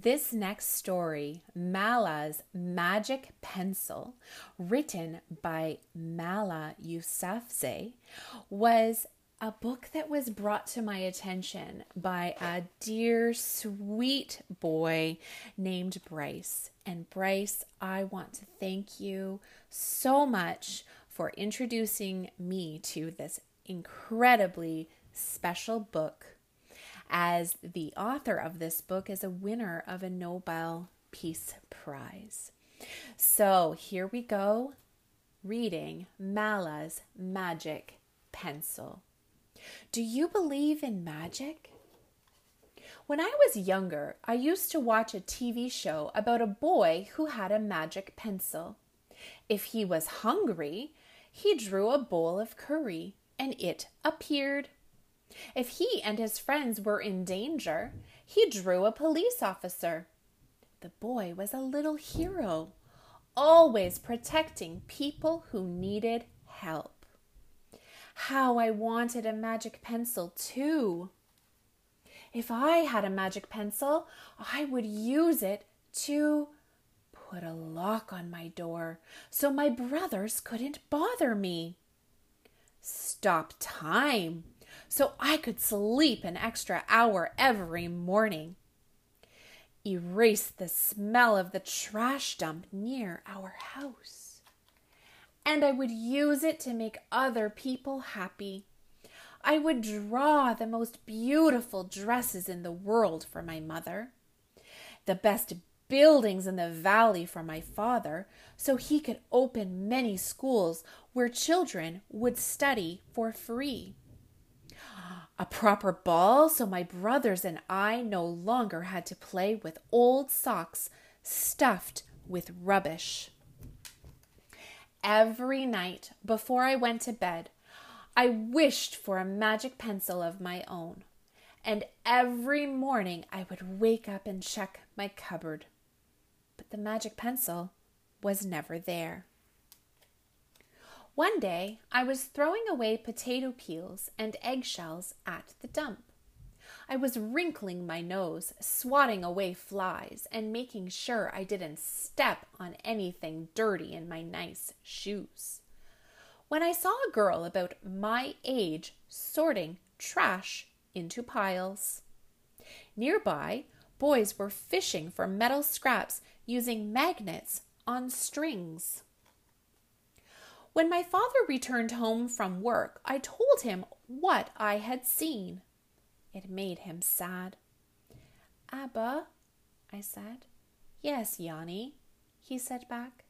This next story, Mala's Magic Pencil, written by Mala Yousafzai, was a book that was brought to my attention by a dear, sweet boy named Bryce. And Bryce, I want to thank you so much for introducing me to this incredibly special book as the author of this book is a winner of a Nobel Peace Prize. So here we go reading Mala's Magic Pencil. Do you believe in magic? When I was younger, I used to watch a TV show about a boy who had a magic pencil. If he was hungry, he drew a bowl of curry and it appeared. If he and his friends were in danger, he drew a police officer. The boy was a little hero, always protecting people who needed help. How I wanted a magic pencil, too. If I had a magic pencil, I would use it to put a lock on my door so my brothers couldn't bother me. Stop time so I could sleep an extra hour every morning. Erase the smell of the trash dump near our house. And I would use it to make other people happy. I would draw the most beautiful dresses in the world for my mother, the best buildings in the valley for my father, so he could open many schools where children would study for free a proper ball so my brothers and I no longer had to play with old socks stuffed with rubbish. Every night before I went to bed, I wished for a magic pencil of my own, and every morning I would wake up and check my cupboard. But the magic pencil was never there. One day I was throwing away potato peels and eggshells at the dump. I was wrinkling my nose, swatting away flies, and making sure I didn't step on anything dirty in my nice shoes. When I saw a girl about my age sorting trash into piles. Nearby, boys were fishing for metal scraps using magnets on strings. When my father returned home from work, I told him what I had seen. It made him sad. Abba, I said. Yes, Yanni, he said back.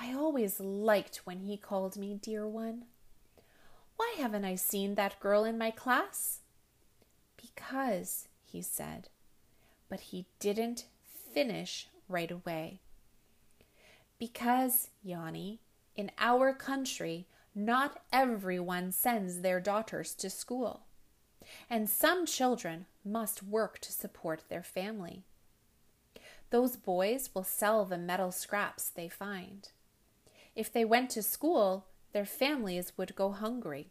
I always liked when he called me dear one. Why haven't I seen that girl in my class? Because, he said, but he didn't finish right away. Because, Yanni, in our country, not everyone sends their daughters to school, and some children must work to support their family. Those boys will sell the metal scraps they find. If they went to school, their families would go hungry.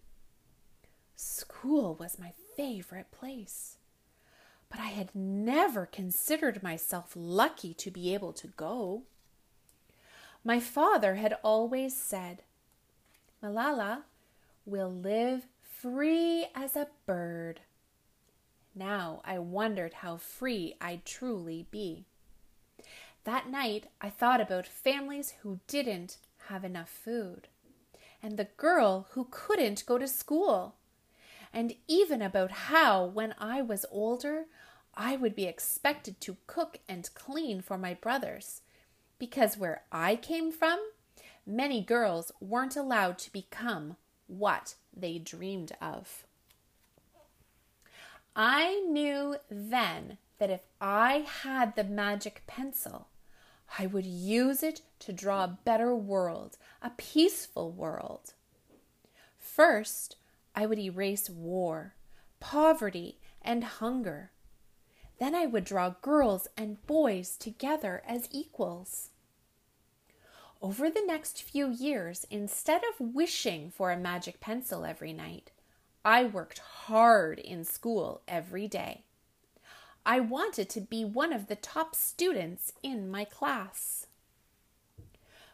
School was my favorite place, but I had never considered myself lucky to be able to go. My father had always said, Malala will live free as a bird. Now I wondered how free I'd truly be. That night I thought about families who didn't have enough food, and the girl who couldn't go to school, and even about how, when I was older, I would be expected to cook and clean for my brothers because where I came from, many girls weren't allowed to become what they dreamed of. I knew then that if I had the magic pencil, I would use it to draw a better world, a peaceful world. First, I would erase war, poverty, and hunger. Then I would draw girls and boys together as equals. Over the next few years, instead of wishing for a magic pencil every night, I worked hard in school every day. I wanted to be one of the top students in my class.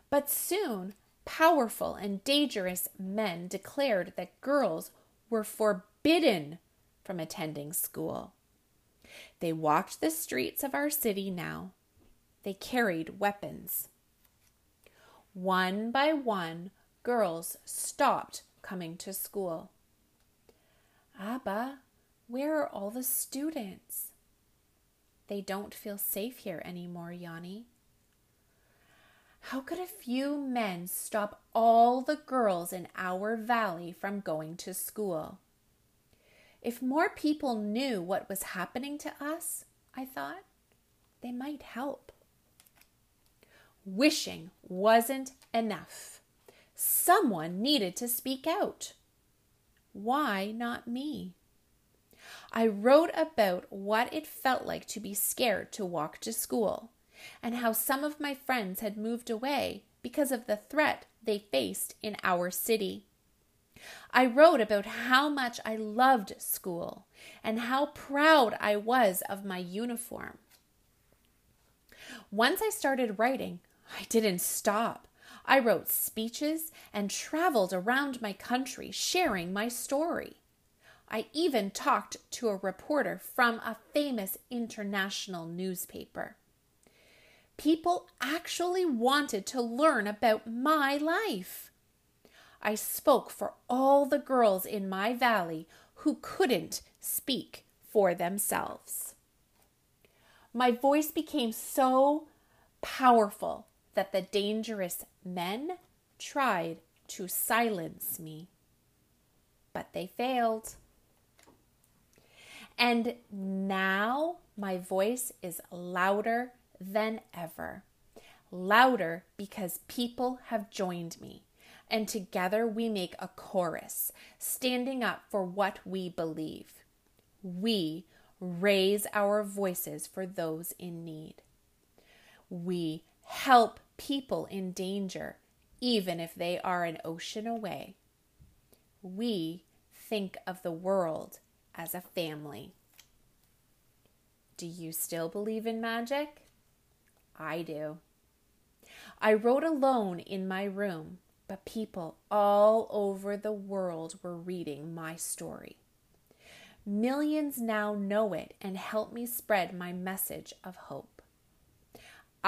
But soon, powerful and dangerous men declared that girls were forbidden from attending school. They walked the streets of our city now. They carried weapons. One by one, girls stopped coming to school. Abba, where are all the students? They don't feel safe here anymore, Yanni. How could a few men stop all the girls in our valley from going to school? If more people knew what was happening to us, I thought, they might help. Wishing wasn't enough. Someone needed to speak out. Why not me? I wrote about what it felt like to be scared to walk to school and how some of my friends had moved away because of the threat they faced in our city. I wrote about how much I loved school and how proud I was of my uniform. Once I started writing, I didn't stop. I wrote speeches and traveled around my country sharing my story. I even talked to a reporter from a famous international newspaper. People actually wanted to learn about my life. I spoke for all the girls in my valley who couldn't speak for themselves. My voice became so powerful that the dangerous men tried to silence me. But they failed. And now my voice is louder than ever. Louder because people have joined me. And together we make a chorus, standing up for what we believe. We raise our voices for those in need. We help people in danger, even if they are an ocean away. We think of the world as a family. Do you still believe in magic? I do. I wrote alone in my room, but people all over the world were reading my story. Millions now know it and help me spread my message of hope.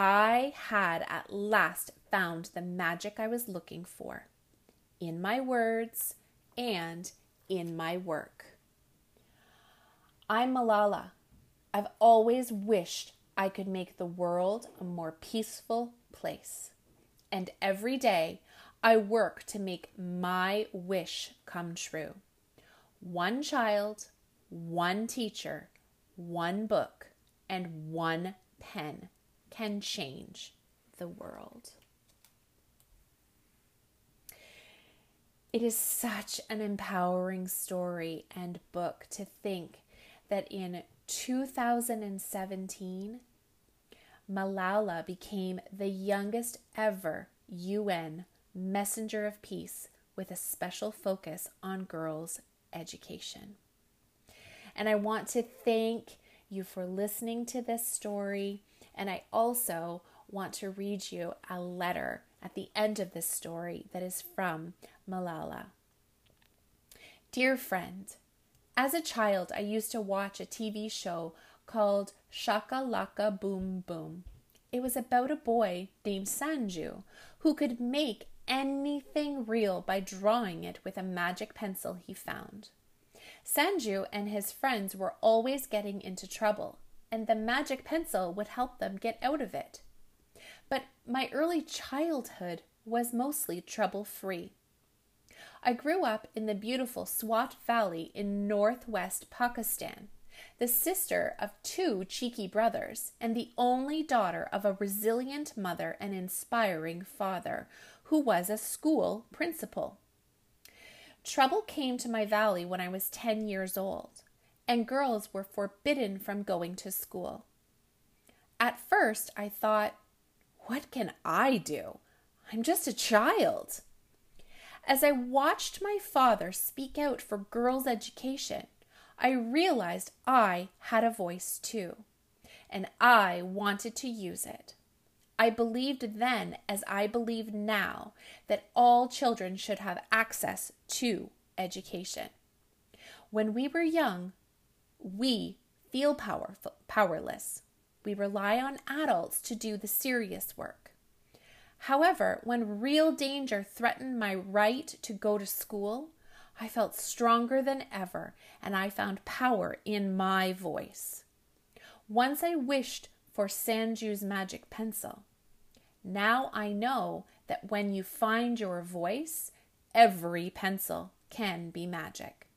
I had at last found the magic I was looking for in my words and in my work. I'm Malala. I've always wished I could make the world a more peaceful place. And every day I work to make my wish come true. One child, one teacher, one book, and one pen can change the world. It is such an empowering story and book to think that in 2017, Malala became the youngest ever UN Messenger of Peace with a special focus on girls' education. And I want to thank you for listening to this story. And I also want to read you a letter at the end of this story that is from Malala. Dear friend, as a child, I used to watch a TV show called Shaka Laka Boom Boom. It was about a boy named Sanju who could make anything real by drawing it with a magic pencil he found. Sanju and his friends were always getting into trouble, and the magic pencil would help them get out of it. But my early childhood was mostly trouble free. I grew up in the beautiful Swat Valley in northwest Pakistan. the sister of two cheeky brothers, and the only daughter of a resilient mother and inspiring father, who was a school principal. Trouble came to my valley when I was 10 years old, and girls were forbidden from going to school. At first, I thought, what can I do? I'm just a child. As I watched my father speak out for girls' education, I realized I had a voice too, and I wanted to use it. I believed then, as I believe now, that all children should have access to education. When we were young, we feel powerful, powerless. We rely on adults to do the serious work. However, when real danger threatened my right to go to school, I felt stronger than ever and I found power in my voice. Once I wished for Sanju's magic pencil. Now I know that when you find your voice, every pencil can be magic.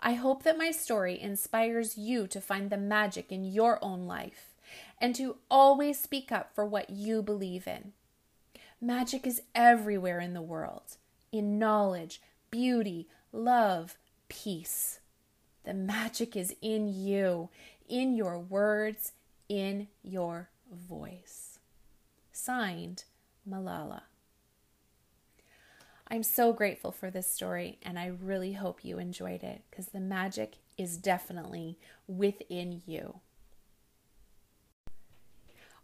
I hope that my story inspires you to find the magic in your own life and to always speak up for what you believe in. Magic is everywhere in the world in knowledge, beauty, love, peace. The magic is in you, in your words, in your voice. Signed, Malala. I'm so grateful for this story, and I really hope you enjoyed it because the magic is definitely within you.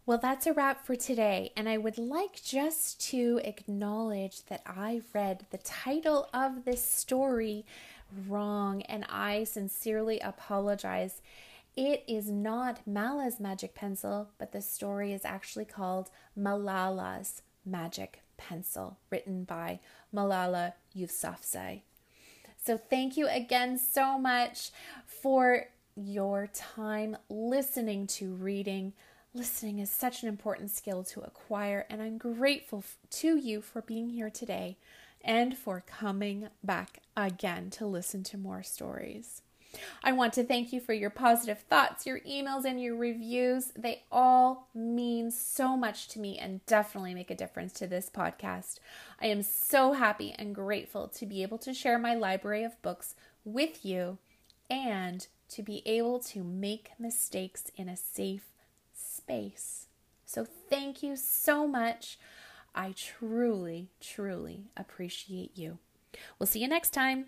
Well, that's a wrap for today, and I would like just to acknowledge that I read the title of this story wrong, and I sincerely apologize. It is not Mala's magic pencil, but the story is actually called Malala's magic pencil, written by Malala Yousafzai. So, thank you again so much for your time listening to reading. Listening is such an important skill to acquire, and I'm grateful to you for being here today and for coming back again to listen to more stories. I want to thank you for your positive thoughts, your emails, and your reviews. They all mean so much to me and definitely make a difference to this podcast. I am so happy and grateful to be able to share my library of books with you and to be able to make mistakes in a safe space. So, thank you so much. I truly, truly appreciate you. We'll see you next time.